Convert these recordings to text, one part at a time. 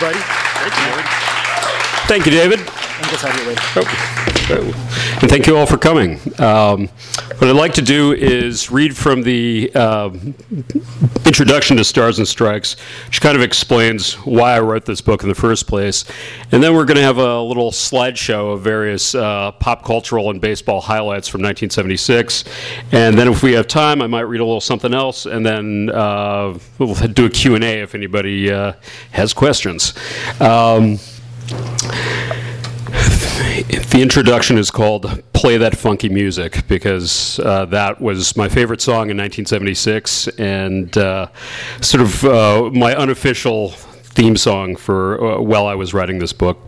Buddy. Thank you, David. Just have you wait. And thank you all for coming. Um, what I'd like to do is read from the uh, introduction to Stars and Strikes, which kind of explains why I wrote this book in the first place. And then we're going to have a little slideshow of various uh, pop cultural and baseball highlights from 1976. And then if we have time, I might read a little something else, and then uh, we'll do a Q&A if anybody uh, has questions. Um, the introduction is called Play That Funky Music because uh, that was my favorite song in 1976 and uh, sort of uh, my unofficial theme song for uh, while I was writing this book.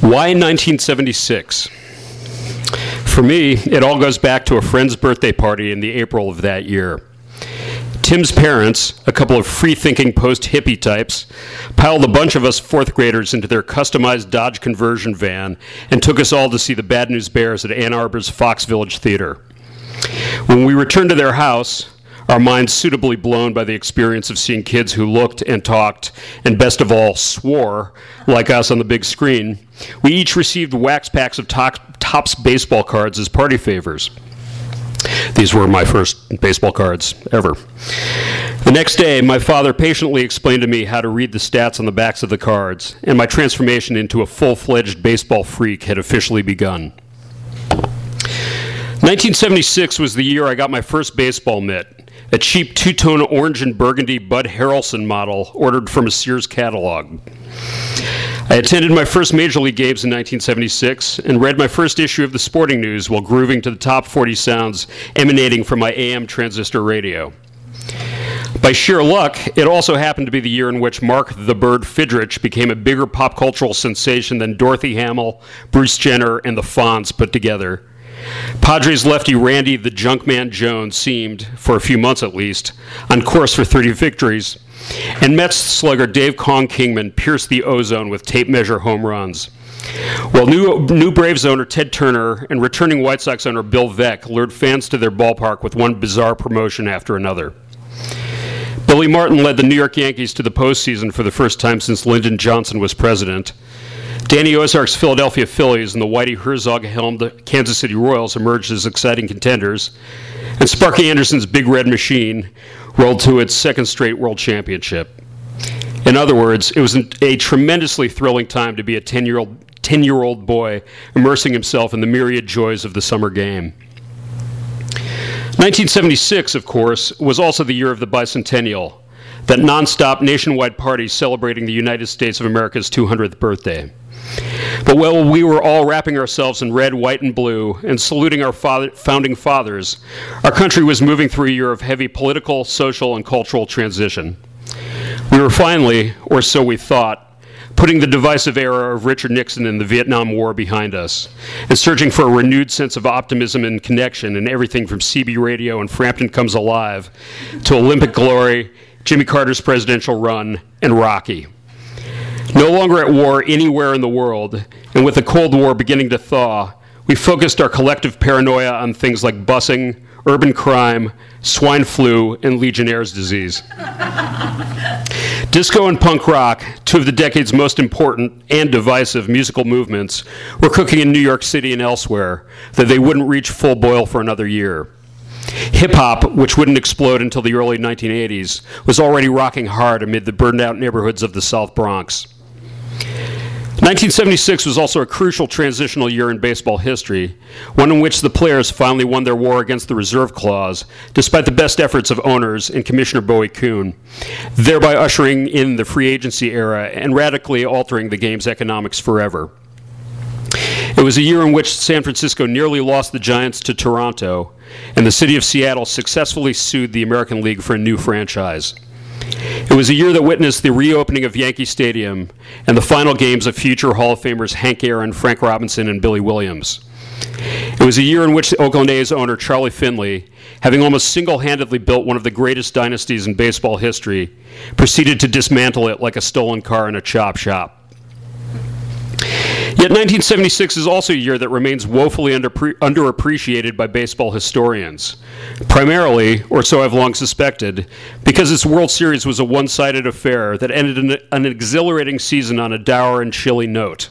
Why 1976? For me, it all goes back to a friend's birthday party in the April of that year. Tim's parents, a couple of free thinking post hippie types, piled a bunch of us fourth graders into their customized Dodge conversion van and took us all to see the Bad News Bears at Ann Arbor's Fox Village Theater. When we returned to their house, our minds suitably blown by the experience of seeing kids who looked and talked, and best of all, swore like us on the big screen, we each received wax packs of Topps baseball cards as party favors. These were my first baseball cards ever. The next day, my father patiently explained to me how to read the stats on the backs of the cards, and my transformation into a full fledged baseball freak had officially begun. 1976 was the year I got my first baseball mitt, a cheap two tone orange and burgundy Bud Harrelson model ordered from a Sears catalog. I attended my first major league games in 1976 and read my first issue of the Sporting News while grooving to the top 40 sounds emanating from my AM transistor radio. By sheer luck, it also happened to be the year in which Mark the Bird Fidrych became a bigger pop cultural sensation than Dorothy Hamill, Bruce Jenner, and the Fonz put together. Padres lefty Randy the Junkman Jones seemed, for a few months at least, on course for 30 victories and Mets slugger Dave Kong Kingman pierced the ozone with tape measure home runs. While new, new Braves owner Ted Turner and returning White Sox owner Bill Veeck lured fans to their ballpark with one bizarre promotion after another. Billy Martin led the New York Yankees to the postseason for the first time since Lyndon Johnson was president. Danny Ozark's Philadelphia Phillies and the Whitey Herzog helmed Kansas City Royals emerged as exciting contenders. And Sparky Anderson's Big Red Machine rolled to its second straight world championship. In other words, it was a tremendously thrilling time to be a 10 year old 10 year old boy immersing himself in the myriad joys of the summer game. 1976, of course, was also the year of the bicentennial, that nonstop nationwide party celebrating the United States of America's 200th birthday. But while we were all wrapping ourselves in red, white, and blue and saluting our father, founding fathers, our country was moving through a year of heavy political, social, and cultural transition. We were finally, or so we thought, putting the divisive era of Richard Nixon and the Vietnam War behind us, and searching for a renewed sense of optimism and connection in everything from CB radio and Frampton Comes Alive to Olympic Glory, Jimmy Carter's presidential run, and Rocky. No longer at war anywhere in the world, and with the Cold War beginning to thaw, we focused our collective paranoia on things like busing, urban crime, swine flu, and Legionnaire's disease. Disco and punk rock, two of the decade's most important and divisive musical movements, were cooking in New York City and elsewhere, that they wouldn't reach full boil for another year. Hip hop, which wouldn't explode until the early 1980s, was already rocking hard amid the burned out neighborhoods of the South Bronx. 1976 was also a crucial transitional year in baseball history, one in which the players finally won their war against the reserve clause, despite the best efforts of owners and Commissioner Bowie Kuhn, thereby ushering in the free agency era and radically altering the game's economics forever. It was a year in which San Francisco nearly lost the Giants to Toronto, and the city of Seattle successfully sued the American League for a new franchise. It was a year that witnessed the reopening of Yankee Stadium and the final games of future Hall of Famers Hank Aaron, Frank Robinson, and Billy Williams. It was a year in which the Oakland A's owner Charlie Finley, having almost single handedly built one of the greatest dynasties in baseball history, proceeded to dismantle it like a stolen car in a chop shop. Yet 1976 is also a year that remains woefully under, underappreciated by baseball historians. Primarily, or so I've long suspected, because its World Series was a one sided affair that ended an, an exhilarating season on a dour and chilly note.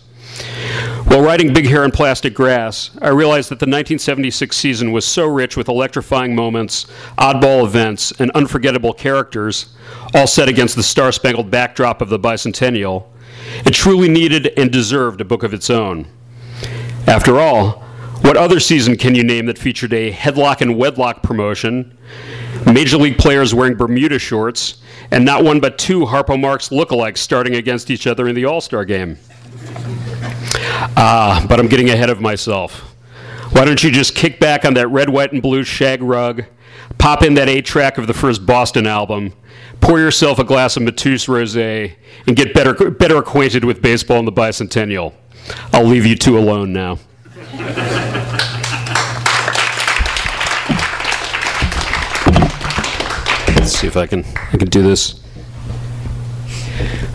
While writing Big Hair and Plastic Grass, I realized that the 1976 season was so rich with electrifying moments, oddball events, and unforgettable characters, all set against the star spangled backdrop of the bicentennial, it truly needed and deserved a book of its own. After all, what other season can you name that featured a headlock and wedlock promotion, major league players wearing Bermuda shorts, and not one but two Harpo Marx lookalikes starting against each other in the All Star game? Ah, but I'm getting ahead of myself. Why don't you just kick back on that red, white, and blue shag rug, pop in that eight track of the first Boston album, pour yourself a glass of Mateus Rosé, and get better, better acquainted with baseball and the bicentennial. I'll leave you two alone now. Let's see if I can I can do this.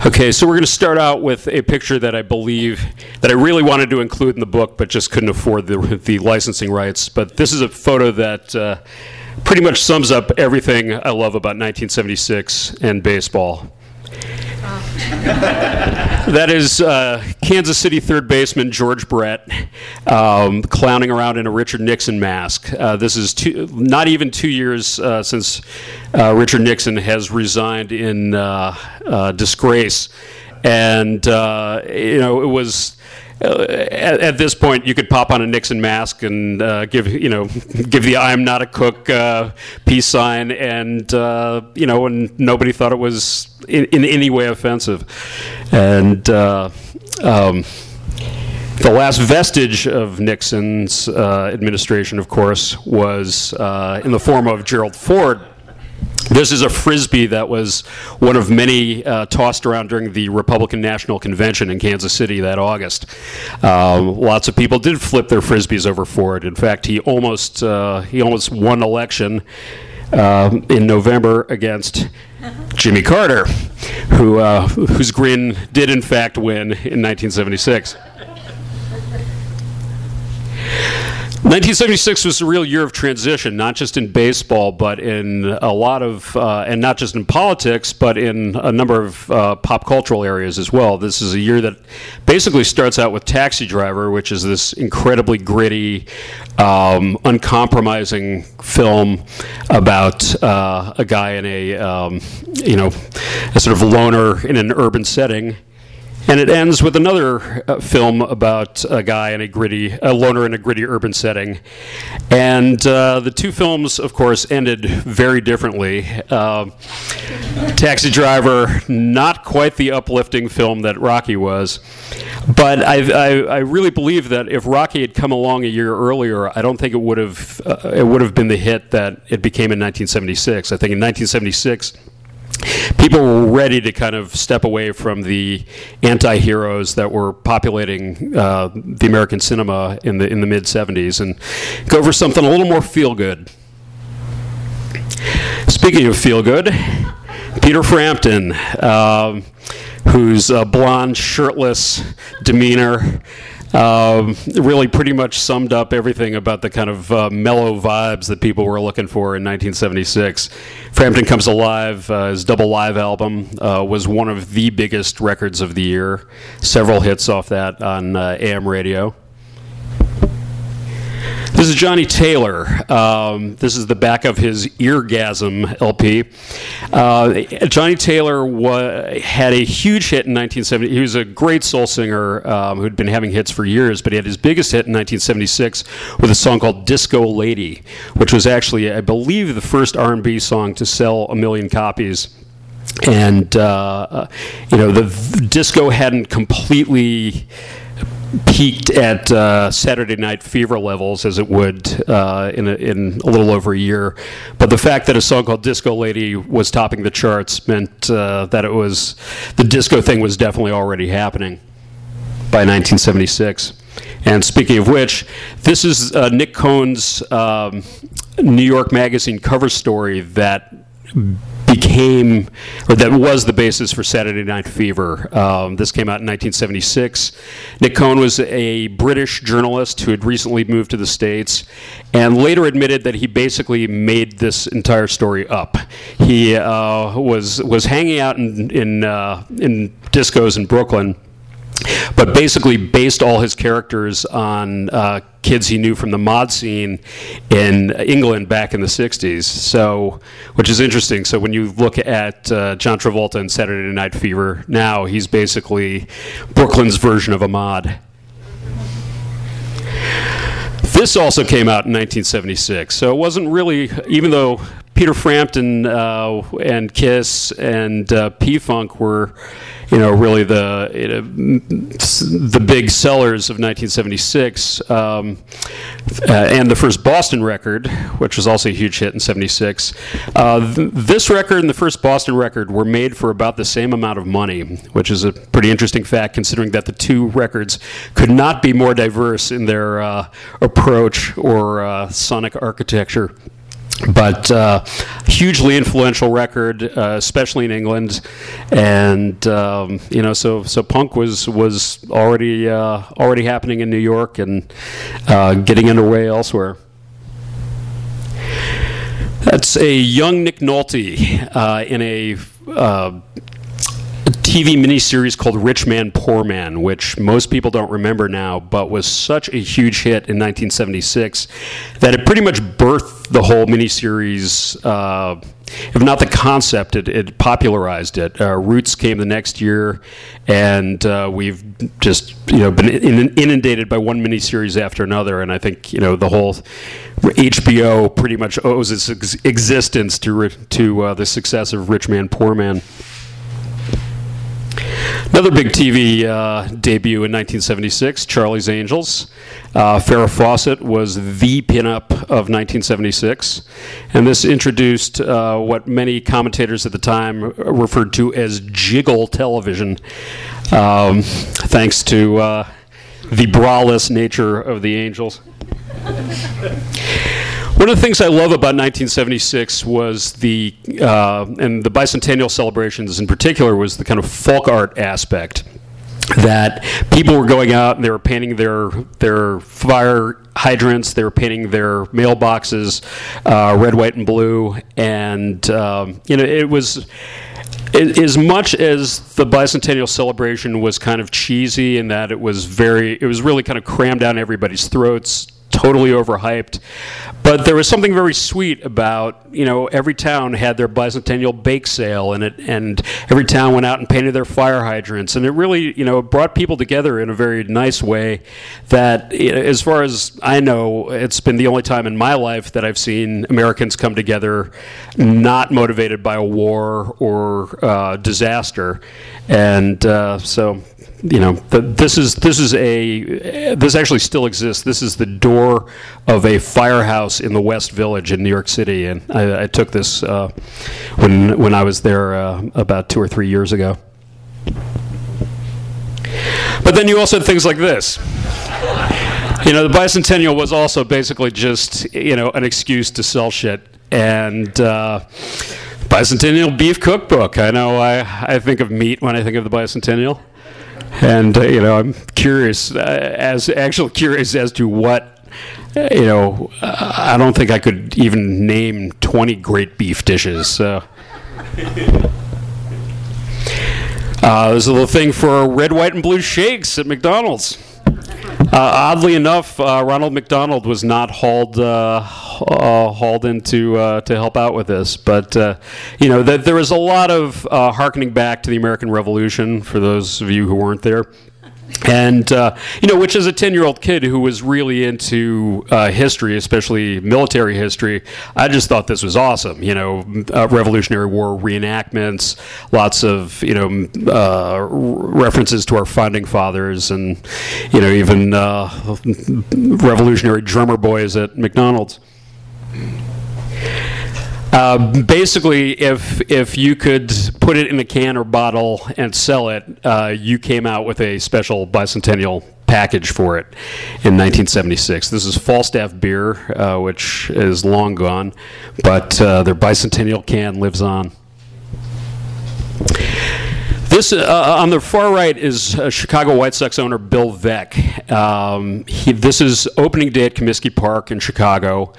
Okay, so we're going to start out with a picture that I believe that I really wanted to include in the book, but just couldn't afford the, the licensing rights. But this is a photo that uh, pretty much sums up everything I love about 1976 and baseball. that is uh, Kansas City third baseman George Brett um, clowning around in a Richard Nixon mask. Uh, this is two, not even two years uh, since uh, Richard Nixon has resigned in uh, uh, disgrace. And, you know, it was uh, at, at, this point, you could pop on a Nixon mask and uh, give you know give the "I'm not a cook" uh, peace sign, and uh, you know, and nobody thought it was in, in any way offensive. And uh, um, the last vestige of Nixon's administration, of course, was in the form of Gerald Ford this is a frisbee that was one of many uh, tossed around during the Republican National Convention in Kansas City that August. Um, lots of people did flip their frisbees over Ford. In fact, he almost uh, he almost won election uh, in November against Jimmy Carter, who uh, whose grin did in fact win in 1976. 1976 was a real year of transition, not just in baseball, but in a lot of, uh, and not just in politics, but in a number of uh, pop cultural areas as well. This is a year that basically starts out with Taxi Driver, which is this incredibly gritty, um, uncompromising film about uh, a guy in a, um, you know, a sort of loner in an urban setting and it ends with another uh, film about a guy in a gritty, a loner in a gritty urban setting. And uh, the two films, of course, ended very differently. Uh, Taxi Driver, not quite the uplifting film that Rocky was. But I, I, I, really believe that if Rocky had come along a year earlier, I don't think it would have uh, it would have been the hit that it became in 1976. I think in 1976 people were ready to kind of step away from the anti-heroes that were populating uh, the American cinema in the in the mid 70s and go for something a little more feel good. Speaking of feel good, Peter Frampton, um, whose uh, blonde, shirtless demeanor um, really pretty much summed up everything about the kind of uh, mellow vibes that people were looking for in 1976. Frampton Comes Alive, uh, his double live album, uh, was one of the biggest records of the year. Several hits off that on uh, AM radio. This is Johnnie Taylor. Um, this is the back of his Eargasm LP. Uh, Johnnie Taylor wa- had a huge hit in 1970. He was a great soul singer um, who'd been having hits for years, but he had his biggest hit in 1976 with a song called "Disco Lady," which was actually, I believe, the first R&B song to sell a million copies and uh, you know the v- disco hadn't completely peaked at uh, Saturday Night Fever levels as it would uh, in, a, in a little over a year. But the fact that a song called Disco Lady was topping the charts meant uh, that it was the disco thing was definitely already happening by 1976. And speaking of which, this is uh, Nick Cohn's um, New York Magazine cover story that became, or that was the basis for Saturday Night Fever. Um, this came out in 1976. Nick Cohn was a British journalist who had recently moved to the States and later admitted that he basically made this entire story up. He uh, was, was hanging out in, in, uh, in discos in Brooklyn but basically based all his characters on uh, kids he knew from the mod scene in England back in the 60s. So, which is interesting. So, when you look at uh, John Travolta in Saturday Night Fever now, he's basically Brooklyn's version of a mod. This also came out in 1976, so it wasn't really, even though Peter Frampton uh, and Kiss and uh, P Funk were, you know, really the you know, the big sellers of 1976, um, uh, and the first Boston record, which was also a huge hit in '76. Uh, th- this record and the first Boston record were made for about the same amount of money, which is a pretty interesting fact considering that the two records could not be more diverse in their uh, approach or uh, sonic architecture but uh, hugely influential record, uh, especially in England, and um, you know, so so punk was was already uh, already happening in New York and uh, getting underway elsewhere. That's a young Nick Nolte uh, in a uh, TV miniseries called Rich Man, Poor Man, which most people don't remember now, but was such a huge hit in 1976 that it pretty much birthed the whole miniseries. Uh, if not the concept, it, it popularized it. Uh, Roots came the next year, and uh, we've just you know been in, inundated by one miniseries after another. And I think you know the whole HBO pretty much owes its ex- existence to to uh, the success of Rich Man, Poor Man. Another big TV uh, debut in 1976, Charlie's Angels. Uh, Farrah Fawcett was the pinup of 1976, and this introduced uh, what many commentators at the time referred to as jiggle television, um, thanks to uh, the braless nature of the Angels. One of the things I love about 1976 was the, uh, and the bicentennial celebrations in particular, was the kind of folk art aspect. That people were going out and they were painting their their fire hydrants, they were painting their mailboxes uh, red, white, and blue, and um, you know it was as much as the bicentennial celebration was kind of cheesy in that it was very, it was really kind of crammed down everybody's throats, totally overhyped. But there was something very sweet about, you know, every town had their bicentennial bake sale and it and every town went out and painted their fire hydrants and it really, you know, brought people together in a very nice way that as far as I know, it's been the only time in my life that I've seen Americans come together not motivated by a war or uh, disaster. And uh, so you know, this is this is a this actually still exists. This is the door of a firehouse in the West Village in New York City, and I, I took this uh, when when I was there uh, about two or three years ago. But then you also had things like this. You know, the bicentennial was also basically just you know an excuse to sell shit and. Uh, bicentennial beef cookbook. I know I, I think of meat when I think of the bicentennial and uh, you know I'm curious uh, as actually curious as to what uh, you know I don't think I could even name 20 great beef dishes so. Uh, there's a little thing for red white and blue shakes at McDonald's. Uh, oddly enough, uh, Ronald McDonald was not hauled uh, uh hauled in to, uh, to help out with this, but uh, you know th- there was a lot of harkening back to the American Revolution for those of you who weren't there and uh, you know, which is a ten-year-old kid who was really into uh, history, especially military history. I just thought this was awesome. You know, uh, Revolutionary War reenactments, lots of you know uh, references to our founding fathers, and you know even uh, Revolutionary drummer boys at McDonald's. Uh, basically, if if you could put it in a can or bottle and sell it, uh, you came out with a special bicentennial package for it in 1976. This is Falstaff beer, uh, which is long gone, but uh, their bicentennial can lives on. This uh, on the far right is uh, Chicago White Sox owner Bill Veeck. Um, he, this is opening day at Comiskey Park in Chicago.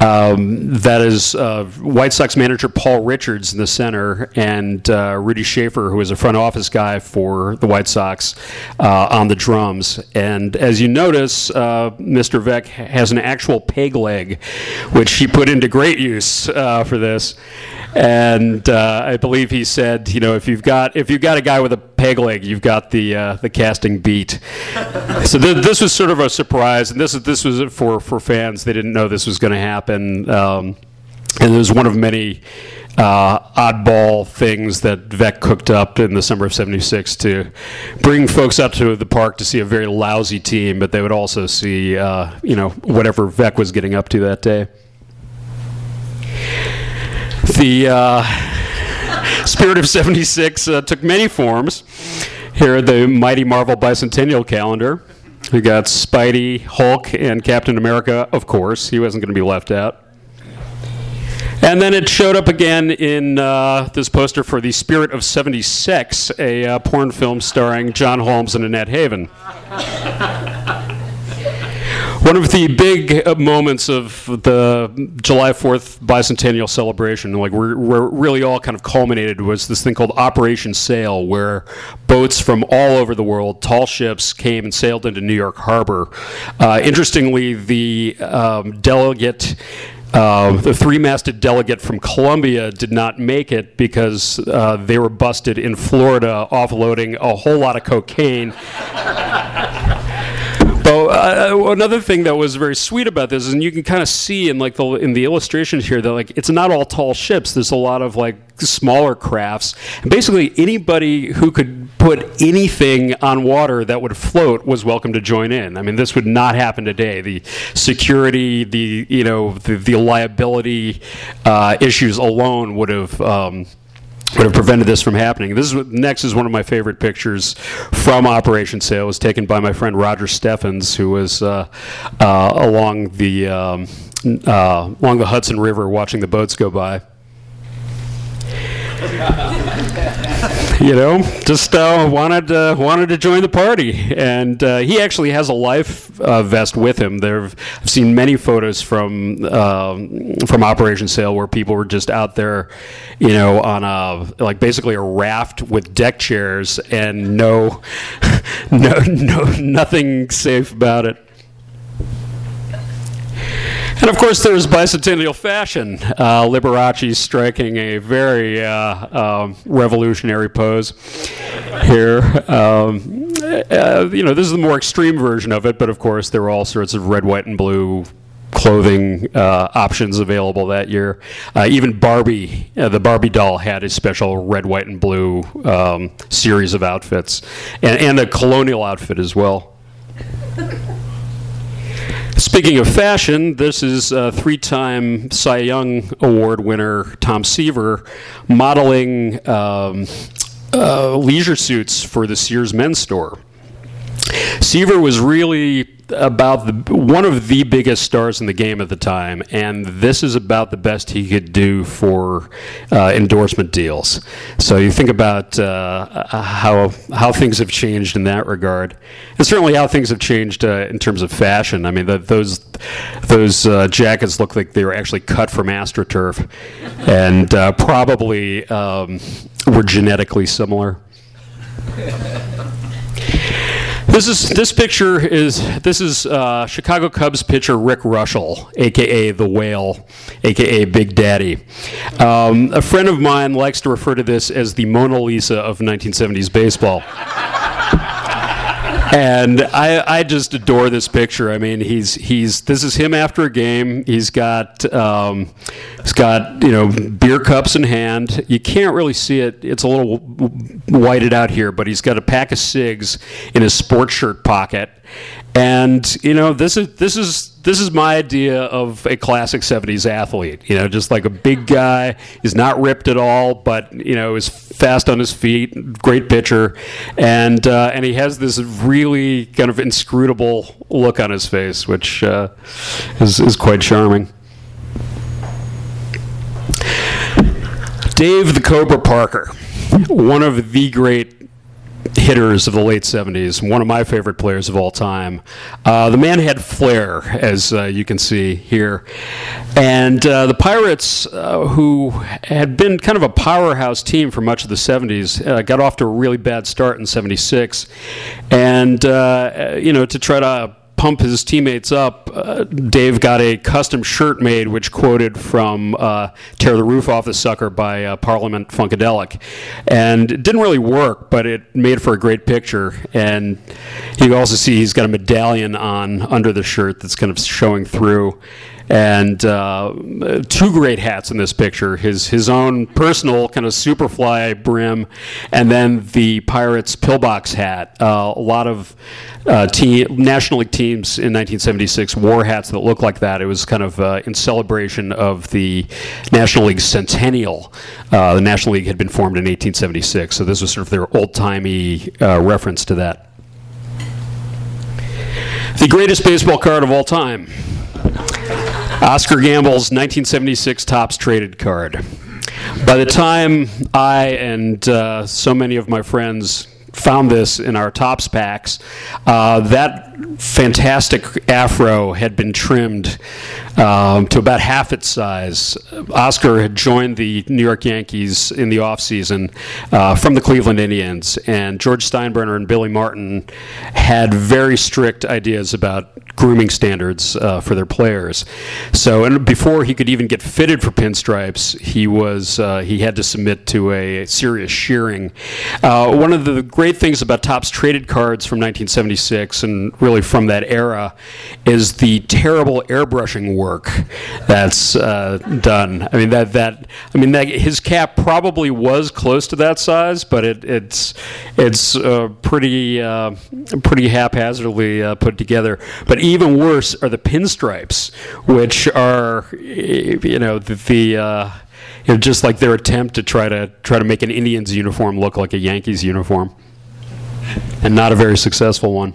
Um, that is uh, White Sox manager Paul Richards in the center, and uh, Rudy Schaefer, who is a front office guy for the White Sox, uh, on the drums. And as you notice, uh, Mr. Veeck has an actual peg leg, which he put into great use uh, for this. And uh, I believe he said, you know, if you've got if you've got a guy with a peg leg, you've got the the casting beat. so th- this was sort of a surprise, and this this was for for fans. They didn't know this was going to happen happen. Um, and it was one of many uh, oddball things that Veeck cooked up in the summer of 76 to bring folks out to the park to see a very lousy team, but they would also see, uh, you know, whatever Veeck was getting up to that day. The uh, spirit of 76 uh, took many forms. Here, the mighty Marvel bicentennial calendar. We got Spidey, Hulk, and Captain America, of course. He wasn't going to be left out. And then it showed up again in uh, this poster for The Spirit of 76, a uh, porn film starring John Holmes and Annette Haven. One of the big uh, moments of the July 4th bicentennial celebration, like we're, really all kind of culminated, was this thing called Operation Sail, where boats from all over the world, tall ships, came and sailed into New York Harbor. Uh, interestingly, the um, delegate. Uh, the three-masted delegate from Colombia did not make it because uh, they were busted in Florida offloading a whole lot of cocaine. So uh, another thing that was very sweet about this, and you can kind of see in like the in the illustrations here that like it's not all tall ships. There's a lot of like smaller crafts, and basically anybody who could put anything on water that would float was welcome to join in. I mean, this would not happen today. The security, the you know, the, the liability uh, issues alone would have. Um, would have prevented this from happening. This is next is one of my favorite pictures from Operation Sail. It was taken by my friend Roger Steffens, who was uh, uh, along the um, uh, along the Hudson River watching the boats go by. you know, just uh, wanted uh, wanted to join the party, and uh, he actually has a life uh, vest with him. There, I've seen many photos from um, from Operation Sail where people were just out there, you know, on a like basically a raft with deck chairs and no, no, no, nothing safe about it. And of course, there's bicentennial fashion. Uh, Liberace striking a very uh, uh, revolutionary pose here. Um, uh, you know, this is the more extreme version of it, but of course, there were all sorts of red, white, and blue clothing uh, options available that year. Uh, even Barbie, uh, the Barbie doll, had a special red, white, and blue um, series of outfits, and, and a colonial outfit as well. Speaking of fashion, this is a three time Cy Young Award winner Tom Seaver modeling um, uh, leisure suits for the Sears men's store. Seaver was really about the one of the biggest stars in the game at the time, and this is about the best he could do for uh, endorsement deals. So you think about uh, how how things have changed in that regard, and certainly how things have changed uh, in terms of fashion. I mean, the, those those uh, jackets look like they were actually cut from AstroTurf, and uh, probably um, were genetically similar. This is this picture is this is uh, Chicago Cubs pitcher Rick Reuschel, aka the Whale, aka Big Daddy. Um, a friend of mine likes to refer to this as the Mona Lisa of 1970s baseball and I, I just adore this picture. I mean, he's he's this is him after a game. He's got um, he's got you know beer cups in hand. You can't really see it. It's a little whited out here, but he's got a pack of cigs in his sports shirt pocket, and you know, this is this is this is my idea of a classic '70s athlete. You know, just like a big guy. He's not ripped at all, but you know, is fast on his feet. Great pitcher, and uh, and he has this really kind of inscrutable look on his face, which uh, is is quite charming. Dave the Cobra Parker, one of the great hitters of the late 70s, one of my favorite players of all time. Uh, the man had flair, as uh, you can see here. And uh, the Pirates, uh, who had been kind of a powerhouse team for much of the 70s, uh, got off to a really bad start in 76. And, uh, you know, to try to pump his teammates up, uh, Dave got a custom shirt made, which quoted from uh, "Tear the Roof Off the Sucker" by uh, Parliament Funkadelic, and it didn't really work, but it made for a great picture. And you also see he's got a medallion on under the shirt that's kind of showing through and uh, two great hats in this picture his his own personal kind of superfly brim and then the pirates pillbox hat. Uh, a lot of uh, team, national league teams in 1976 wore hats that looked like that. It was kind of uh, in celebration of the national league centennial uh, the national league had been formed in 1876 so this was sort of their old-timey uh, reference to that. The greatest baseball card of all time Oscar Gamble's 1976 Topps traded card. By the time I and uh, so many of my friends found this in our Topps packs, uh, that fantastic afro had been trimmed um, to about half its size. Oscar had joined the New York Yankees in the offseason uh, from the Cleveland Indians, and George Steinbrenner and Billy Martin had very strict ideas about grooming standards uh, for their players. So, and before he could even get fitted for pinstripes, he was uh, he had to submit to a serious shearing. Uh, one of the great things about Topps traded cards from 1976 and really from that era is the terrible airbrushing work that's uh, done. I mean that that I mean that his cap probably was close to that size, but it, it's it's uh, pretty uh, pretty haphazardly put together. But even worse are the pinstripes, which are you know the, the uh, you know, just like their attempt to try to try to make an Indians uniform look like a Yankees uniform, and not a very successful one.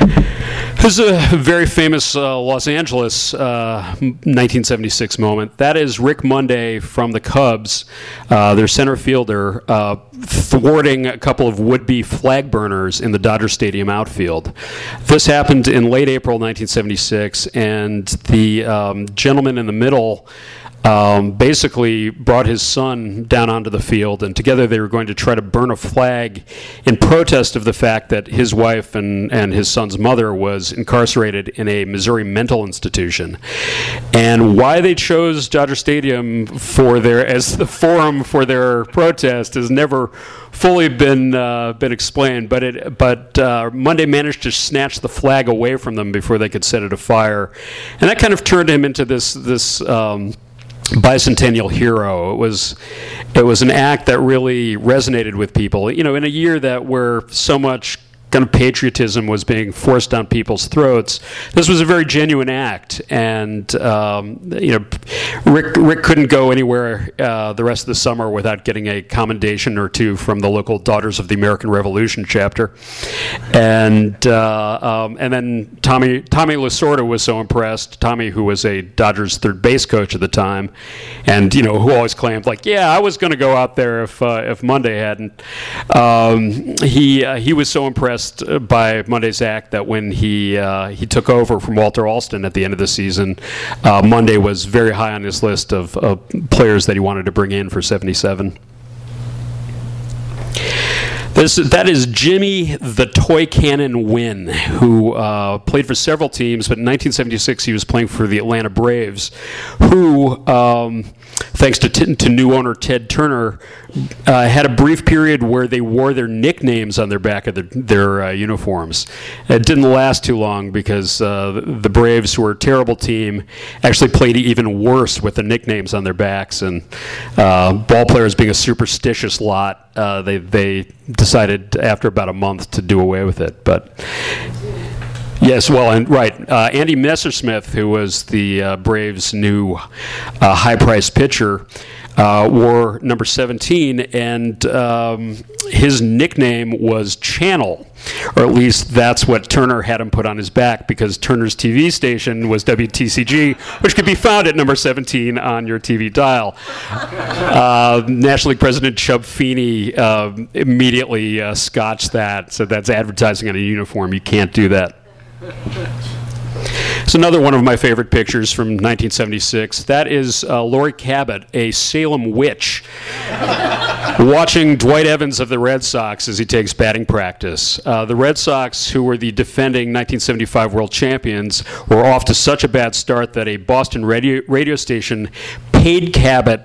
This is a very famous uh, Los Angeles uh, 1976 moment. That is Rick Monday from the Cubs, uh, their center fielder, uh, thwarting a couple of would be flag burners in the Dodger Stadium outfield. This happened in late April 1976, and the um, gentleman in the middle um, basically brought his son down onto the field, and together they were going to try to burn a flag in protest of the fact that his wife and, and his son's mother was incarcerated in a Missouri mental institution. And why they chose Dodger Stadium for their as the forum for their protest has never fully been uh, been explained. But it but uh, Monday managed to snatch the flag away from them before they could set it afire, and that kind of turned him into this this. Um, bicentennial hero. It was it was an act that really resonated with people. You know, in a year that where so much kind of patriotism was being forced down people's throats. This was a very genuine act, and um, you know, Rick Rick couldn't go anywhere uh, the rest of the summer without getting a commendation or two from the local Daughters of the American Revolution chapter, and uh, um, and then Tommy Tommy Lasorda was so impressed. Tommy, who was a Dodgers third base coach at the time, and you know who always claimed like, yeah, I was going to go out there if uh, if Monday hadn't. Um, he uh, he was so impressed impressed by Monday's act that when he uh, he took over from Walter Alston at the end of the season, uh, Monday was very high on his list of, of players that he wanted to bring in for 77. This, that is Jimmy the Toy Cannon Wynn, who uh, played for several teams, but in 1976 he was playing for the Atlanta Braves, who, um, thanks to, t- to new owner Ted Turner, uh, had a brief period where they wore their nicknames on their back of their, their uh, uniforms. It didn't last too long because uh, the Braves, who were a terrible team, actually played even worse with the nicknames on their backs, and uh, ball players being a superstitious lot, uh, they they decided after about a month to do away with it. But Yes, well, and right, uh, Andy Messersmith, who was the uh, Braves' new uh, high-priced pitcher, uh, wore number 17, and um, his nickname was Channel, or at least that's what Turner had him put on his back because Turner's TV station was WTCG, which could be found at number 17 on your TV dial. Uh, National League President Chub Feeney uh, immediately scotched that, so that's advertising on a uniform. You can't do that. It's another one of my favorite pictures from 1976. That is uh, Laurie Cabot, a Salem witch, watching Dwight Evans of the Red Sox as he takes batting practice. Uh, the Red Sox, who were the defending 1975 world champions, were off to such a bad start that a Boston radio, radio station paid Cabot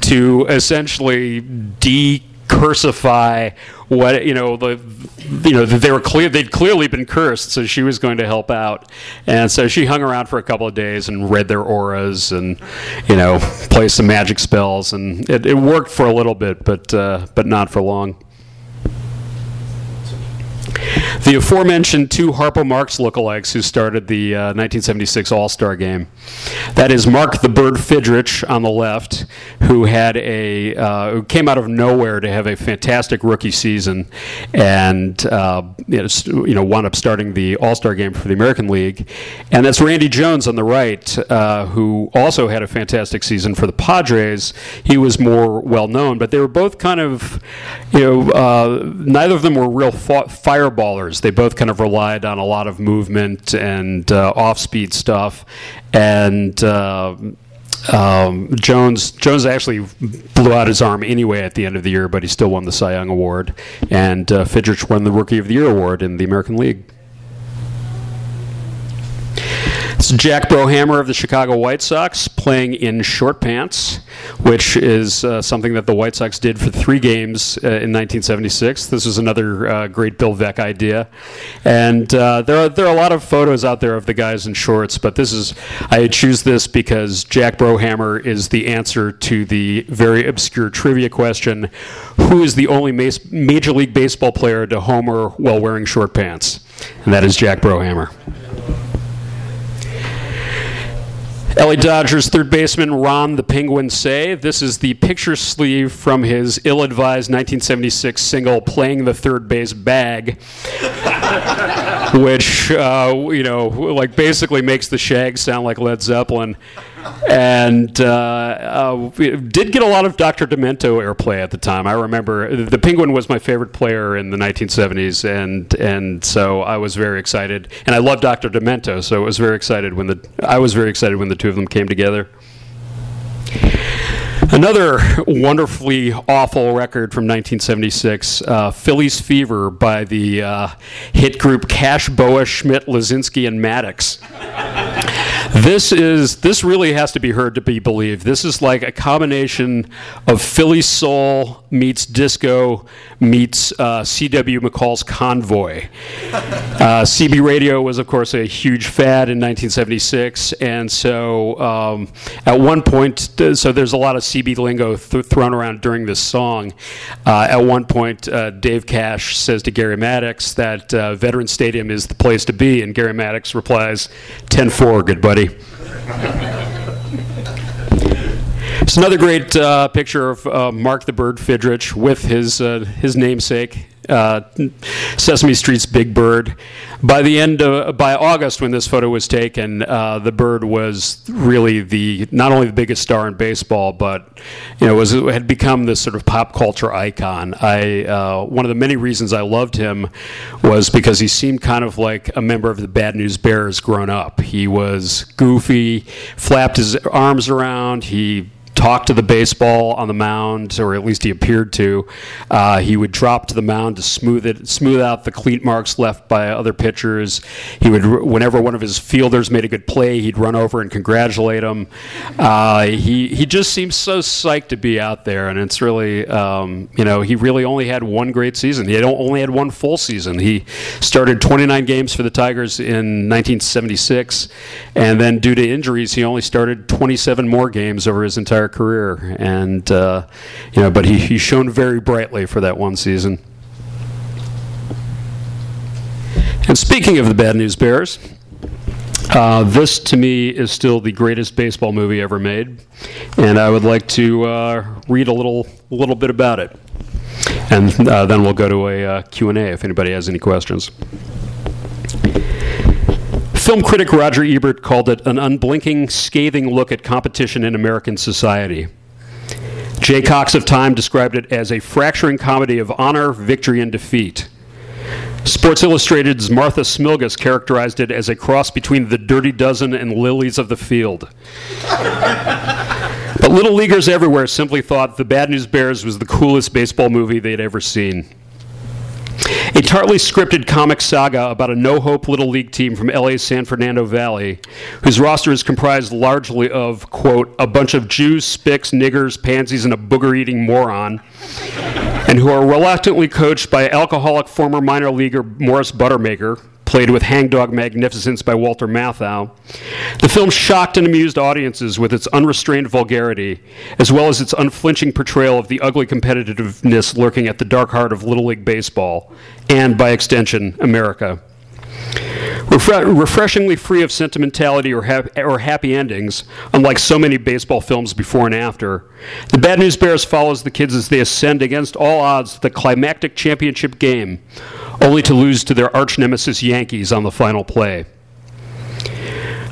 to essentially decursify what you know the you know they were clear they'd clearly been cursed so she was going to help out. And so she hung around for a couple of days and read their auras and you know play some magic spells. And it, it worked for a little bit but uh, but not for long the aforementioned two Harpo Marx lookalikes who started the uh, 1976 All Star game. That is Mark the Bird Fidrych on the left, who had a uh, who came out of nowhere to have a fantastic rookie season, and uh, you, know, wound up starting the All Star game for the American League. And that's Randy Jones on the right, uh, who also had a fantastic season for the Padres. He was more well known, but they were both kind of, you know, uh, neither of them were real fa- fireballers. They both kind of relied on a lot of movement and uh, off-speed stuff, and. Uh, um, Jones Jones actually blew out his arm anyway at the end of the year, but he still won the Cy Young Award, and uh, Fidrych won the Rookie of the Year award in the American League. It's Jack Brohamer of the Chicago White Sox playing in short pants, which is uh, something that the White Sox did for three games uh, in 1976. This was another uh, great Bill Veeck idea, and uh, there are there are a lot of photos out there of the guys in shorts. But this is I choose this because Jack Brohamer is the answer to the very obscure trivia question: Who is the only Major League Baseball player to homer while wearing short pants? And that is Jack Brohamer. LA Dodgers third baseman Ron the Penguin Cey. This is the picture sleeve from his ill advised 1976 single, Playing the Third Base Bag, which, uh, you know, like basically makes the Shag sound like Led Zeppelin and uh, uh, did get a lot of Dr. Demento airplay at the time. I remember the Penguin was my favorite player in the 1970s, and and so I was very excited, and I love Dr. Demento, so I was very excited when the I was very excited when the two of them came together. Another wonderfully awful record from 1976, uh, Phillies Fever by the uh, hit group Cash, Bowa, Schmidt, Luzinski, and Maddox this is this really has to be heard to be believed. This is like a combination of Philly soul meets disco meets uh, C.W. McCall's Convoy. Uh, CB radio was, of course, a huge fad in 1976, and so um, at one point, so there's a lot of CB lingo th- thrown around during this song. Uh, at one point, uh, Dave Cash says to Garry Maddox that uh, Veteran Stadium is the place to be, and Garry Maddox replies, 10-4, good buddy. It's another great uh, picture of uh, Mark the Bird Fidrych with his uh, his namesake, uh, Sesame Street's Big Bird. By the end of, by August, when this photo was taken, uh, the bird was really the not only the biggest star in baseball, but you know was had become this sort of pop culture icon. I uh, one of the many reasons I loved him was because he seemed kind of like a member of the Bad News Bears grown up. He was goofy, flapped his arms around, he talk to the baseball on the mound, or at least he appeared to. Uh, he would drop to the mound to smooth it, smooth out the cleat marks left by other pitchers. He would, whenever one of his fielders made a good play, he'd run over and congratulate him. Uh, he he just seems so psyched to be out there, and it's really, um, you know, he really only had one great season. He only had one full season. He started 29 games for the Tigers in 1976, and then due to injuries, he only started 27 more games over his entire career. And uh, you know, but he he shone very brightly for that one season. And speaking of the Bad News Bears, uh, this to me is still the greatest baseball movie ever made, and I would like to uh, read a little little bit about it, and uh, then we'll go to a uh, Q&A if anybody has any questions. Film critic Roger Ebert called it an unblinking, scathing look at competition in American society. Jay Cocks of Time described it as a fracturing comedy of honor, victory, and defeat. Sports Illustrated's Martha Smilgis characterized it as a cross between The Dirty Dozen and Lilies of the Field. but little leaguers everywhere simply thought The Bad News Bears was the coolest baseball movie they'd ever seen. A tartly scripted comic saga about a no hope little league team from LA's San Fernando Valley, whose roster is comprised largely of, quote, a bunch of Jews, spicks, niggers, pansies, and a booger eating moron, and who are reluctantly coached by alcoholic former minor leaguer Morris Buttermaker, played with hangdog magnificence by Walter Matthau. The film shocked and amused audiences with its unrestrained vulgarity, as well as its unflinching portrayal of the ugly competitiveness lurking at the dark heart of Little League Baseball, and by extension, America. Refre- refreshingly free of sentimentality or, hap- or happy endings, unlike so many baseball films before and after, The Bad News Bears follows the kids as they ascend against all odds to the climactic championship game, only to lose to their arch nemesis Yankees on the final play.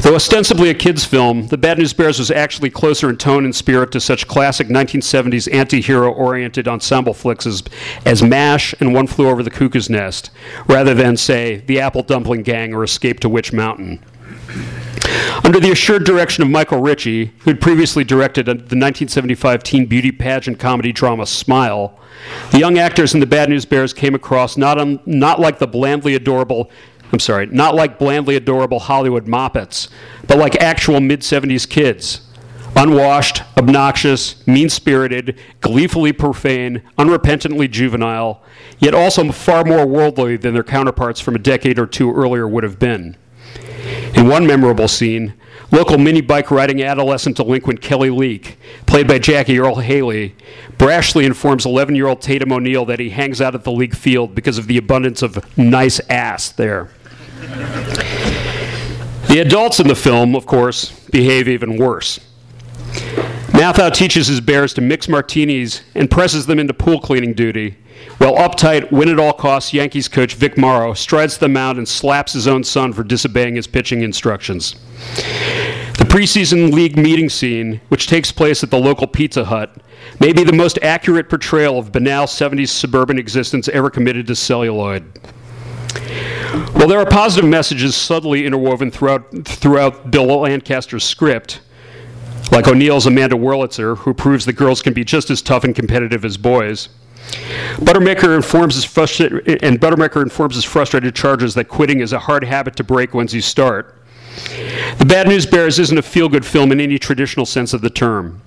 Though ostensibly a kids' film, The Bad News Bears was actually closer in tone and spirit to such classic 1970s anti hero oriented ensemble flicks as, as MASH and One Flew Over the Cuckoo's Nest, rather than, say, The Apple Dumpling Gang or Escape to Witch Mountain. Under the assured direction of Michael Ritchie, who had previously directed the 1975 teen beauty pageant comedy drama Smile, the young actors in The Bad News Bears came across not, un, not like the blandly adorable, I'm sorry, not like blandly adorable Hollywood moppets, but like actual mid 70s kids. Unwashed, obnoxious, mean spirited, gleefully profane, unrepentantly juvenile, yet also far more worldly than their counterparts from a decade or two earlier would have been. In one memorable scene, local mini bike riding adolescent delinquent Kelly Leak, played by Jackie Earle Haley, brashly informs 11 year old Tatum O'Neal that he hangs out at the league field because of the abundance of nice ass there. The adults in the film, of course, behave even worse. Matthau teaches his bears to mix martinis and presses them into pool cleaning duty, while uptight, win at all costs Yankees coach Vic Morrow strides the mound and slaps his own son for disobeying his pitching instructions. The preseason league meeting scene, which takes place at the local Pizza Hut, may be the most accurate portrayal of banal 70s suburban existence ever committed to celluloid. While there are positive messages subtly interwoven throughout, throughout Bill Lancaster's script, like O'Neal's Amanda Wurlitzer, who proves that girls can be just as tough and competitive as boys, Buttermaker informs his frustra- and Buttermaker informs his frustrated charges that quitting is a hard habit to break once you start. The Bad News Bears isn't a feel-good film in any traditional sense of the term.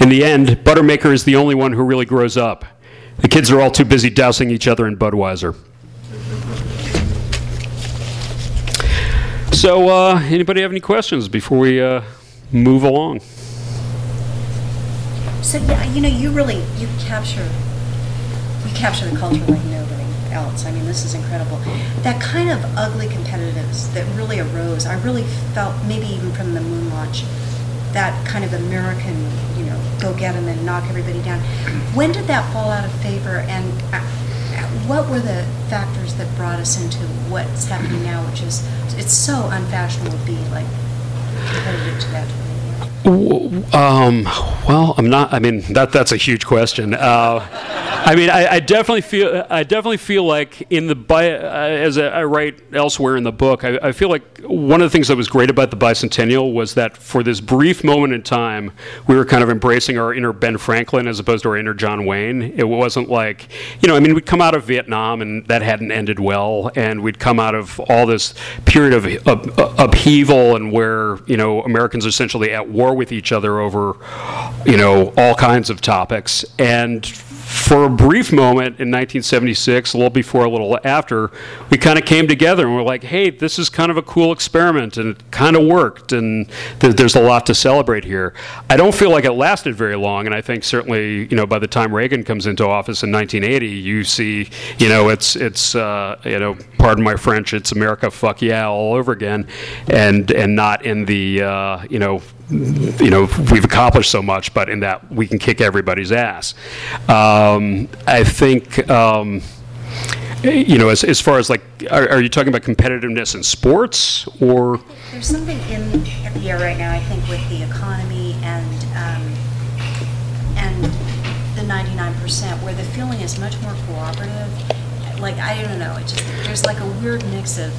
In the end, Buttermaker is the only one who really grows up. The kids are all too busy dousing each other in Budweiser. So, uh, anybody have any questions before we uh, move along? So yeah, you know, you really you capture capture the culture like nobody else. I mean, this is incredible. That kind of ugly competitiveness that really arose, I really felt maybe even from the moon launch, that kind of American, you know, go get them and knock everybody down. When did that fall out of favor, and what were the factors that brought us into what's happening now, which is it's so unfashionable to be like competitive to that degree? Um, well, I'm not. I mean, that that's a huge question. Uh, I mean, I, I, definitely feel I definitely feel like in the bi- uh, as I write elsewhere in the book, I, I, feel like one of the things that was great about the bicentennial was that for this brief moment in time, we were kind of embracing our inner Ben Franklin as opposed to our inner John Wayne. It wasn't like you know, I mean, we'd come out of Vietnam and that hadn't ended well, and we'd come out of all this period of upheaval and where you know Americans are essentially at war with each other over you know all kinds of topics and for a brief moment in 1976, a little before, a little after, we kind of came together and we're like, hey, this is kind of a cool experiment and it kind of worked and th- there's a lot to celebrate here. I don't feel like it lasted very long, and I think certainly, you know, by the time Reagan comes into office in 1980, you see, you know, it's, it's uh, you know, pardon my French, it's America, fuck yeah, all over again, and, and not in the, uh, you know, you know, we've accomplished so much, but in that we can kick everybody's ass. Um, I think. Um, you know, as, as far as like, are, are, you talking about competitiveness in sports or? There's something in the air right now, I think, with the economy and um, and the 99%, where the feeling is much more cooperative. Like I don't know, it just there's like a weird mix of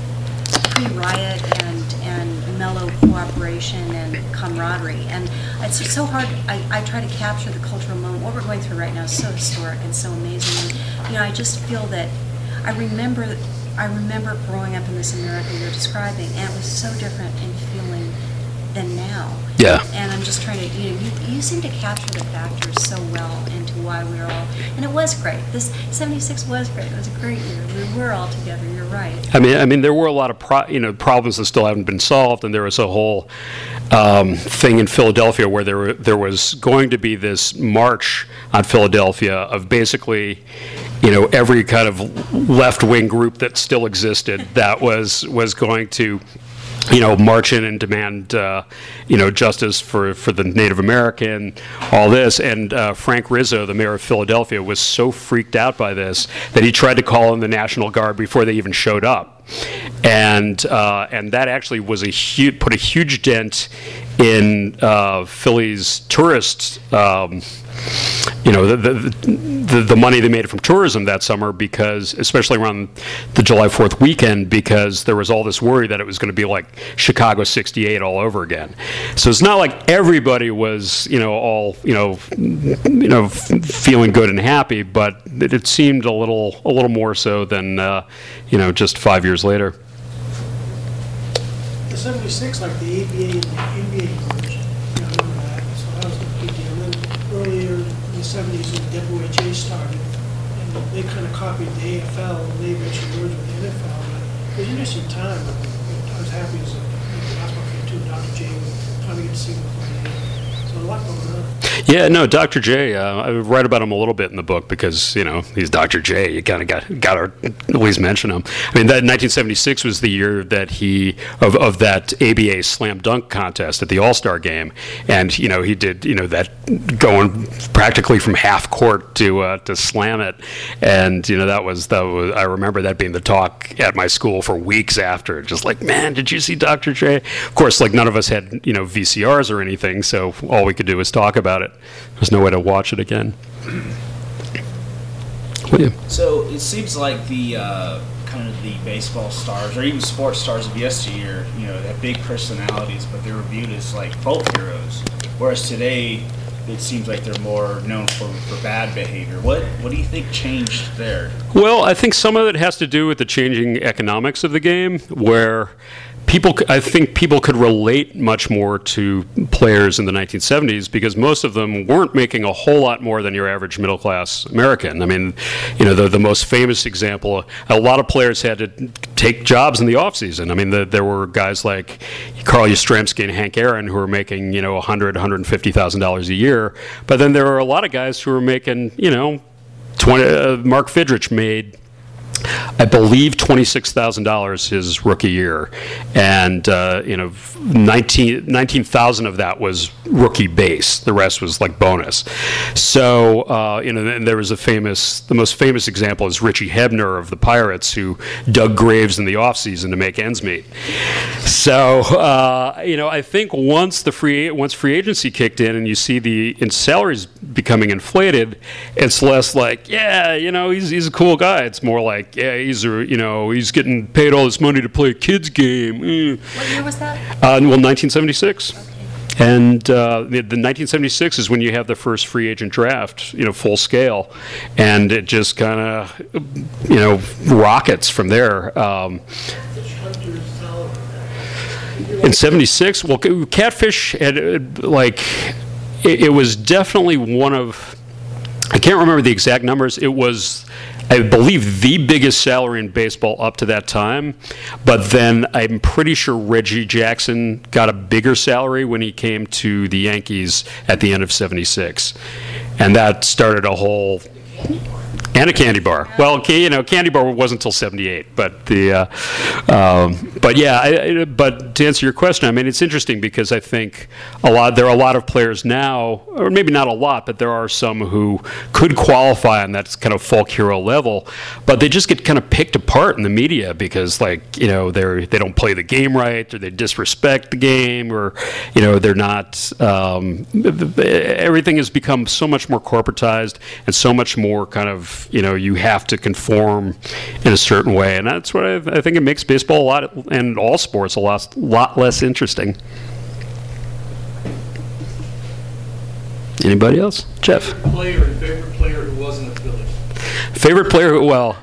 pre-riot and and mellow cooperation and camaraderie. And it's so hard. I, I try to capture the cultural moment. What we're going through right now is so historic and so amazing. And, you know, I just feel that I remember I remember growing up in this America you're describing, and it was so different in feeling than now. Yeah. And I'm just trying to, you know, you, you seem to capture the factors so well into why we are all, and it was great. This 76 was great. It was a great year. We were all together. You're right. I mean, I mean, there were a lot of pro, you know problems that still haven't been solved, and there was a whole um, thing in Philadelphia where there there was going to be this march on Philadelphia of basically you know every kind of left wing group that still existed that was was going to you know, march in and demand, uh, you know, justice for, for the Native American, all this. And uh, Frank Rizzo, the mayor of Philadelphia, was so freaked out by this that he tried to call in the National Guard before they even showed up. And uh, and that actually was a huge put a huge dent in uh, Philly's tourist. Um, you know, the, the, the, money they made from tourism that summer because, especially around the July 4th weekend, because there was all this worry that it was going to be like Chicago 68 all over again. So it's not like everybody was, you know, all, you know, you know, feeling good and happy, but it, it seemed a little, a little more so than, uh, you know, just five years later. The 76, like the ABA and the NBA merged. I remember that. So that was a big deal. And then earlier in the 70s when the WHA started, and they kind of copied the AFL, and they eventually merged with the NFL. But it was an interesting time. I was happy as a basketball fan too. Dr. J trying to get to see them play. So a lot going on. Yeah, no, Dr. J. Uh, I write about him a little bit in the book because you know he's Dr. J. You kind of got got to least mention him. I mean, that 1976 was the year that he of, of that ABA slam dunk contest at the All Star game, and you know he did you know that going practically from half court to uh, to slam it, and you know that was that was I remember that being the talk at my school for weeks after, just like man, did you see Dr. J? Of course, like none of us had you know VCRs or anything, so all we could do was talk about it. There's no way to watch it again. So it seems like the uh, kind of the baseball stars or even sports stars of yesteryear, you know, have big personalities, but they were viewed as like folk heroes. Whereas today, it seems like they're more known for, for bad behavior. What what do you think changed there? Well, I think some of it has to do with the changing economics of the game, where people, I think people could relate much more to players in the 1970s because most of them weren't making a whole lot more than your average middle class American. I mean, you know, the, the most famous example, a lot of players had to take jobs in the offseason. I mean, the, there were guys like Carl Yastrzemski and Hank Aaron who were making, you know, 100, $150,000 a year. But then there were a lot of guys who were making, you know, 20, uh, Mark Fidrych made I believe twenty-six thousand dollars his rookie year, and uh, you know, 19 19,000 of that was rookie base. The rest was like bonus. So uh, you know, and there was a famous, the most famous example is Richie Hebner of the Pirates, who dug graves in the offseason to make ends meet. So uh, you know, I think once the free once free agency kicked in, and you see the in salaries becoming inflated, it's less like, yeah, you know, he's he's a cool guy. It's more like, yeah, he's a, you know, he's getting paid all this money to play a kids game. Mm. What year was that? Uh, well, 1976. And uh, the, the 1976 is when you have the first free agent draft, you know, full scale, and it just kind of, you know, rockets from there. Um, in 76, well, Catfish had, uh, like, it, it was definitely one of, I can't remember the exact numbers. It was, I believe, the biggest salary in baseball up to that time. But then I'm pretty sure Reggie Jackson got a bigger salary when he came to the Yankees at the end of 76. And that started a whole and a candy bar. Well, you know, candy bar wasn't until '78, but the, uh, um, but yeah. I, I, but to answer your question, I mean, it's interesting because I think a lot there are a lot of players now, or maybe not a lot, but there are some who could qualify on that kind of folk hero level, but they just get kind of picked apart in the media because, like, you know, they're they don't play the game right, or they disrespect the game, or you know, they're not. Um, everything has become so much more corporatized and so much more kind of you know you have to conform in a certain way, and that's what I, I think it makes baseball a lot and all sports a lot lot less interesting. Anybody else? Jeff. Player and favorite player who wasn't a Philly. Favorite player? who- Well,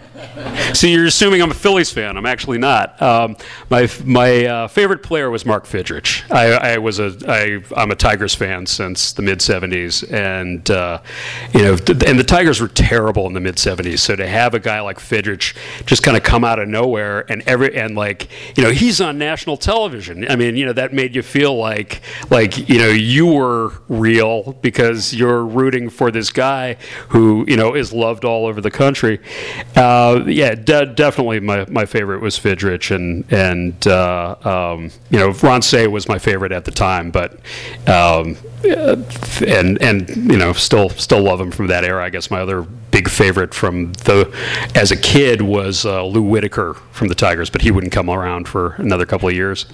see, you're assuming I'm a Phillies fan. I'm actually not. Um, my my uh, favorite player was Mark Fidrych. I, I was a I, I'm a Tigers fan since the mid '70s, and uh, you know, and the Tigers were terrible in the mid '70s. So to have a guy like Fidrych just kind of come out of nowhere and every and like you know he's on national television. I mean, you know, that made you feel like like you know you were real because you're rooting for this guy who you know is loved all over the country. Uh, yeah, de- definitely my, my favorite was Fidrych, and and uh, um, you know Ron Cey was my favorite at the time, but um, and and you know still still love him from that era. I guess my other big favorite from the as a kid was uh, Lou Whitaker from the Tigers, but he wouldn't come around for another couple of years.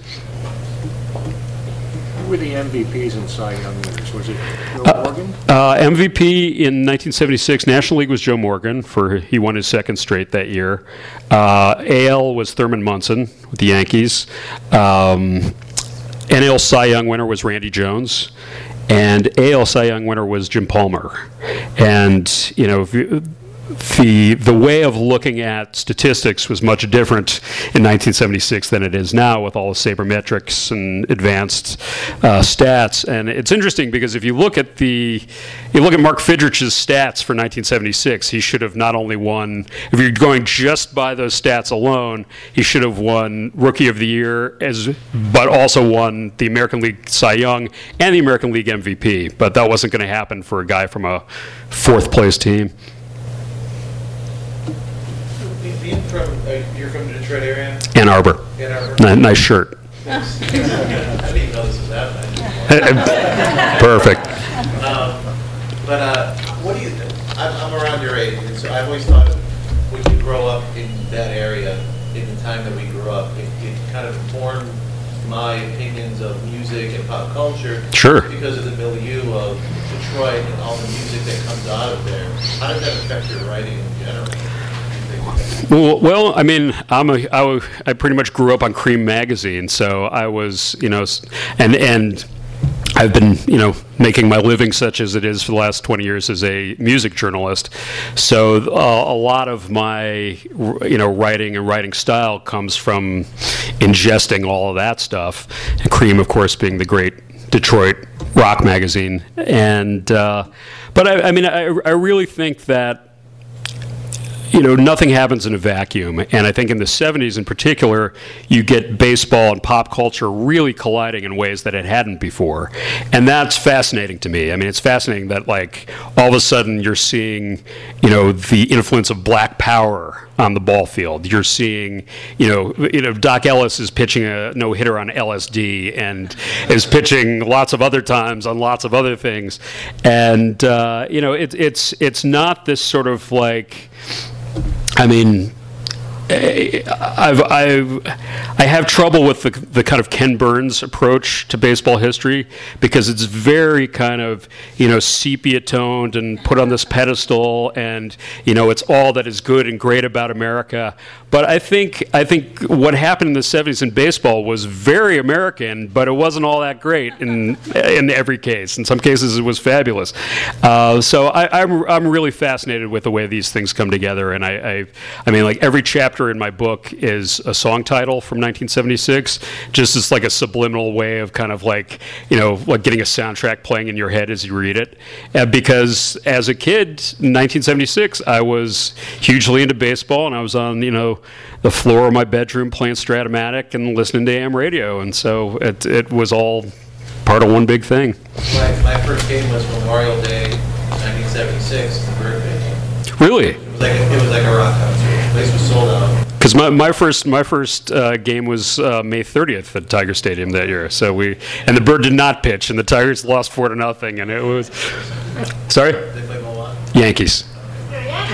Were the MVPs and Cy Young winners? Was it Joe Morgan? Uh, MVP in 1976, National League was Joe Morgan for he won his second straight that year. Uh, AL was Thurman Munson with the Yankees. Um, NL Cy Young winner was Randy Jones, and AL Cy Young winner was Jim Palmer. And you know. If you, the the way of looking at statistics was much different in 1976 than it is now with all the sabermetrics and advanced uh, stats. And it's interesting because if you look at the you look at Mark Fidrych's stats for 1976, he should have not only won. If you're going just by those stats alone, he should have won Rookie of the Year as, but also won the American League Cy Young and the American League MVP. But that wasn't going to happen for a guy from a fourth place team. Being from, uh, you're from the Detroit area? Ann Arbor. Ann Arbor? Ni- Nice shirt. I didn't even know this was happening. Perfect. Um, But, uh, what do you, I'm, I'm around your age, and so I've always thought when you grow up in that area, in the time that we grew up, it, it kind of formed my opinions of music and pop culture. Sure. Because of the milieu of Detroit and all the music that comes out of there. How does that affect your writing in general? Well, well, I mean, I'm a, I, I pretty much grew up on Creem magazine, so I was, you know, and and I've been, you know, making my living such as it is for the last 20 years as a music journalist. So uh, a lot of my, you know, writing and writing style comes from ingesting all of that stuff. And Creem, of course, being the great Detroit rock magazine. And uh, but I, I mean, I, I really think that you know, nothing happens in a vacuum. And I think in the 70s in particular, you get baseball and pop culture really colliding in ways that it hadn't before. And that's fascinating to me. I mean, it's fascinating that, like, all of a sudden you're seeing, you know, the influence of black power on the ball field. You're seeing, you know, you know, Dock Ellis is pitching a no hitter on LSD and is pitching lots of other times on lots of other things, and uh, you know, it, it's it's not this sort of like, I mean. eh, I've, I've, I have trouble with the, the kind of Ken Burns approach to baseball history because it's very kind of, you know, sepia toned and put on this pedestal and, you know, it's all that is good and great about America. But I think, I think what happened in the 70s in baseball was very American, but it wasn't all that great in, in every case. In some cases, it was fabulous. Uh, so I, I'm, I'm really fascinated with the way these things come together. And I, I, I mean, like every chapter in my book is a song title from 1976, just as like a subliminal way of kind of like, you know, like getting a soundtrack playing in your head as you read it. Uh, because as a kid, in 1976, I was hugely into baseball and I was on, you know, the floor of my bedroom playing Strat-O-Matic and listening to AM radio. And so it, it was all part of one big thing. My, my first game was Memorial Day, 1976, the Bird Pitch. Really? It was like, a- it was like a rock concert. The place was sold out. Because my, my first my first uh, game was uh, May 30th at Tiger Stadium that year. So we and the bird did not pitch, and the Tigers lost four to nothing, and it was sorry They played Milwaukee. Yankees.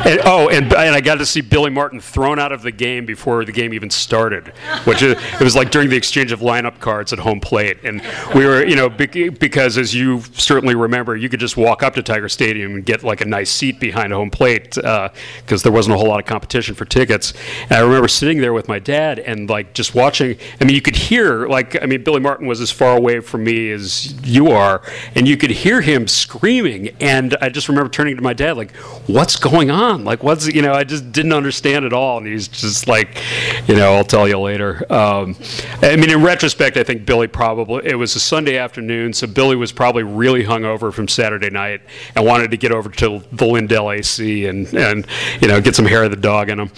And, oh, and, and I got to see Billy Martin thrown out of the game before the game even started, which is, it was like during the exchange of lineup cards at home plate. And we were, you know, because as you certainly remember, you could just walk up to Tiger Stadium and get like a nice seat behind home plate uh, because there wasn't a whole lot of competition for tickets. And I remember sitting there with my dad and like just watching. I mean, you could hear like I mean, Billy Martin was as far away from me as you are, and you could hear him screaming. And I just remember turning to my dad like, "What's going on? Like, what's you know?" I just didn't understand at all. And he's just like, "You know, I'll tell you later." Um, I mean, in retrospect, I think Billy probably it was a Sunday afternoon, so Billy was probably really hungover from Saturday night and wanted to get over to the Lindell AC and and you know get some hair of the dog in him.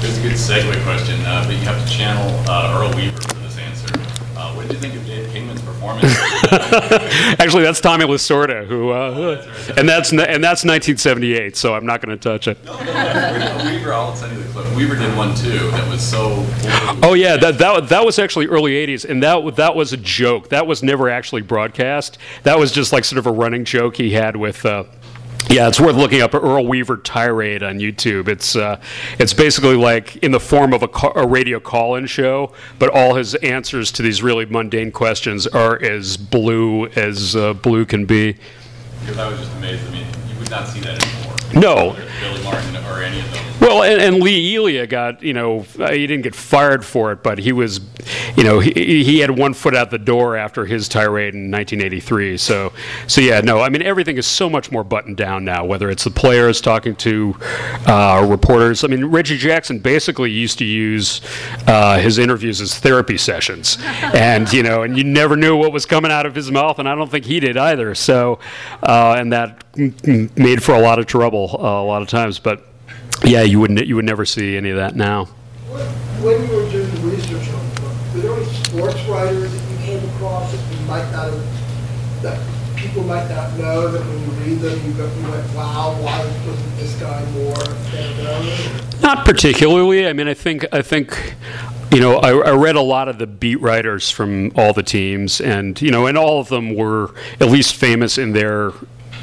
It's a good segue question, uh, but you have to channel uh, Earl Weaver for this answer. Uh, what did you think of Dave Kingman's performance? Actually, that's Tommy Lasorda, who, uh, and that's and that's 1978. So I'm not going to touch it. Weaver, I'll send you the clip. Weaver did one too that was so. Oh yeah, that, that that was actually early '80s, and that that was a joke. That was never actually broadcast. That was just like sort of a running joke he had with. Uh, yeah, it's worth looking up Earl Weaver tirade on YouTube. It's uh, it's basically like in the form of a, ca- a radio call-in show, but all his answers to these really mundane questions are as blue as uh, blue can be. Because was just amazed. I mean, you would not see that anymore. No. Billy Martin or any of those. Well, and, and Lee Elia got, you know, uh, he didn't get fired for it, but he was, you know, he, he had one foot out the door after his tirade in 1983. So, so yeah, no, I mean, everything is so much more buttoned down now, whether it's the players talking to uh, reporters. I mean, Reggie Jackson basically used to use uh, his interviews as therapy sessions. And, you know, and you never knew what was coming out of his mouth, and I don't think he did either. So, uh, and that made for a lot of trouble uh, a lot of times. But, yeah, you wouldn't you would never see any of that now. When you were doing the research on the book, were there any sports writers that you came across that you might not have, that people might not know, that when you read them, you go, you went, wow, why wasn't this guy more known? Not particularly. I mean, I think I think you know I, I read a lot of the beat writers from all the teams, and you know, and all of them were at least famous in their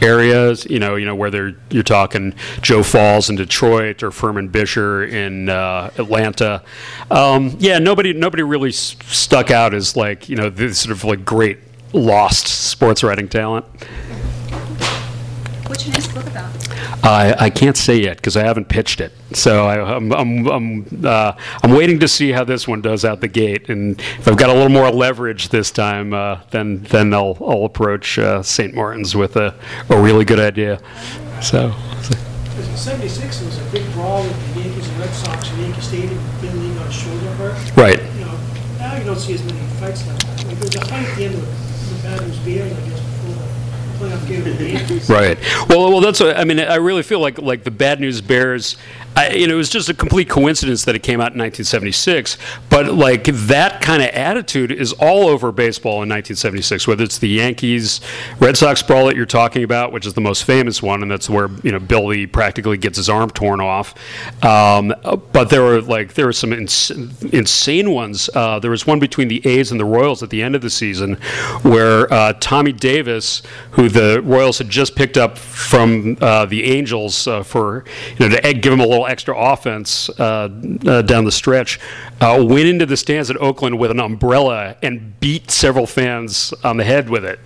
areas. You know, you know whether you're talking Joe Falls in Detroit or Furman Bisher in uh, Atlanta. Um, yeah, nobody nobody really s- stuck out as like you know this sort of like great lost sports writing talent. What's your next book about? I, I can't say yet because I haven't pitched it. So I, I'm I'm I'm, uh, I'm waiting to see how this one does out the gate, and if I've got a little more leverage this time, uh, then then I'll I'll approach uh, St. Martin's with a, a really good idea. So seventy-six, was a big brawl with the Yankees and Red Sox in Yankee Stadium, Billy got a shoulder hurt. Right. You know, now you don't see as many fights like that. Like, there was a fight at the end of the Batters Bears, I guess, Right. Well, well, that's. What, I mean, I really feel like like the Bad News Bears. I, you know, it was just a complete coincidence that it came out in 1976. But like that kind of attitude is all over baseball in 1976. Whether it's the Yankees, Red Sox brawl that you're talking about, which is the most famous one, and that's where you know Billy practically gets his arm torn off. Um, but there were like there were some ins- insane ones. Uh, there was one between the A's and the Royals at the end of the season, where uh, Tommy Davis, who the Royals had just picked up from uh, the Angels uh, for you know to give him a little extra offense uh, uh, down the stretch, uh, went into the stands at Oakland with an umbrella and beat several fans on the head with it,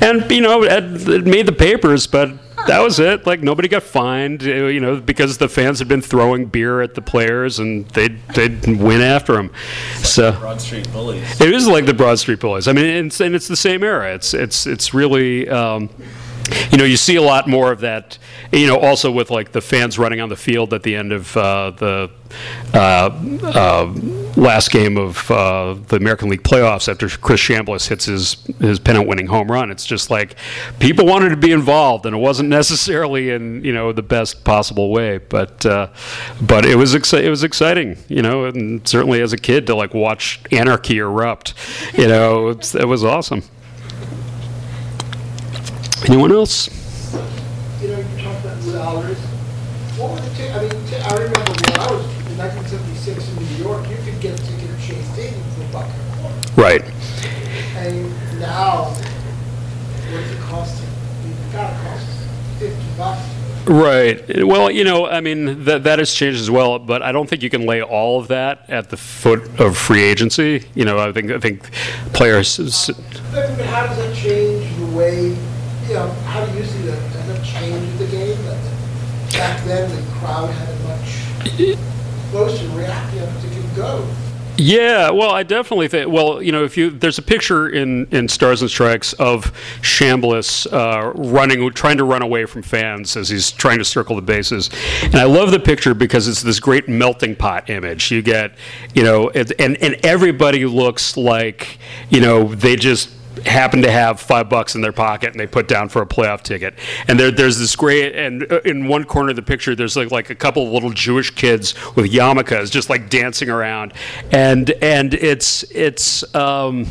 and you know it, it made the papers, but that was it. Like nobody got fined, uh, you know, because the fans had been throwing beer at the players and they'd they'd win after them. So Broad Street Bullies. it is like the Broad Street Bullies. I mean, it's, and it's the same era. It's it's it's really. Um, you know, you see a lot more of that. You know, also with like the fans running on the field at the end of uh, the uh, uh, last game of uh, the American League playoffs after Chris Chambliss hits his his pennant-winning home run. It's just like people wanted to be involved, and it wasn't necessarily in you know the best possible way, but uh, but it was exci- it was exciting. You know, and certainly as a kid to like watch anarchy erupt. You know, it was awesome. Anyone else? You know, you talked about salaries. What would it take, I mean, t- I remember when I was in nineteen seventy-six in New York, you could get a ticket at Shea Stadium for a buck and a quarter. Right. And now, what does it cost? It's gotta cost fifty bucks. Right. Well, you know, I mean, that that has changed as well, but I don't think you can lay all of that at the foot of free agency. You know, I think I think players. but how does that change the way, you know, how do you see that? Does that change the game? That Back then, the crowd had a much closer reaction to go. Yeah, well, I definitely think. Well, you know, if you there's a picture in in Stars and Strikes of Chambliss uh, running, trying to run away from fans as he's trying to circle the bases, and I love the picture because it's this great melting pot image. You get, you know, it, and and everybody looks like you know they just happen to have five bucks in their pocket and they put down for a playoff ticket. And there, there's this great, and uh, in one corner of the picture, there's like, like a couple of little Jewish kids with yarmulkes just like dancing around. And, and it's, it's, um,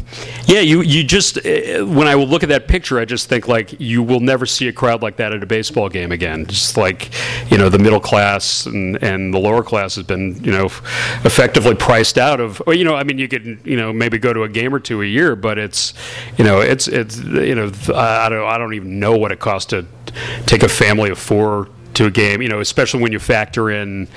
yeah, you, you just, uh, when I look at that picture, I just think like you will never see a crowd like that at a baseball game again. Just like, you know, the middle class and, and the lower class has been, you know, effectively priced out of, you know, I mean, you could, you know, maybe go to a game or two a year, but it's, you know, it's it's you know, I don't I don't even know what it costs to take a family of four to a game. You know, especially when you factor in,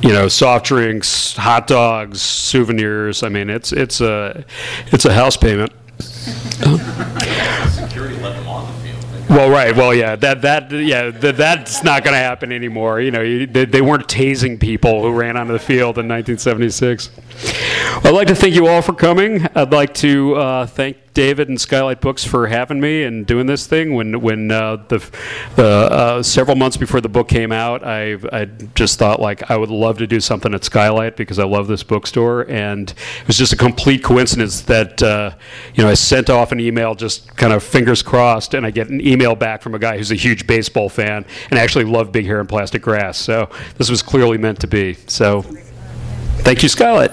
you know, soft drinks, hot dogs, souvenirs. I mean, it's it's a it's a house payment. Security let them on the field. Well, right. Well, yeah. That that yeah. That, that's not going to happen anymore. You know, you, they, they weren't tasing people who ran onto the field in 1976. Well, I'd like to thank you all for coming. I'd like to uh, thank David and Skylight Books for having me and doing this thing. When when uh, the uh, several months before the book came out, I I just thought like I would love to do something at Skylight because I love this bookstore, and it was just a complete coincidence that uh, you know I sent off an email, just kind of fingers crossed, and I get an email back from a guy who's a huge baseball fan and actually loved Big Hair and Plastic Grass. So this was clearly meant to be. So thank you, Skylight.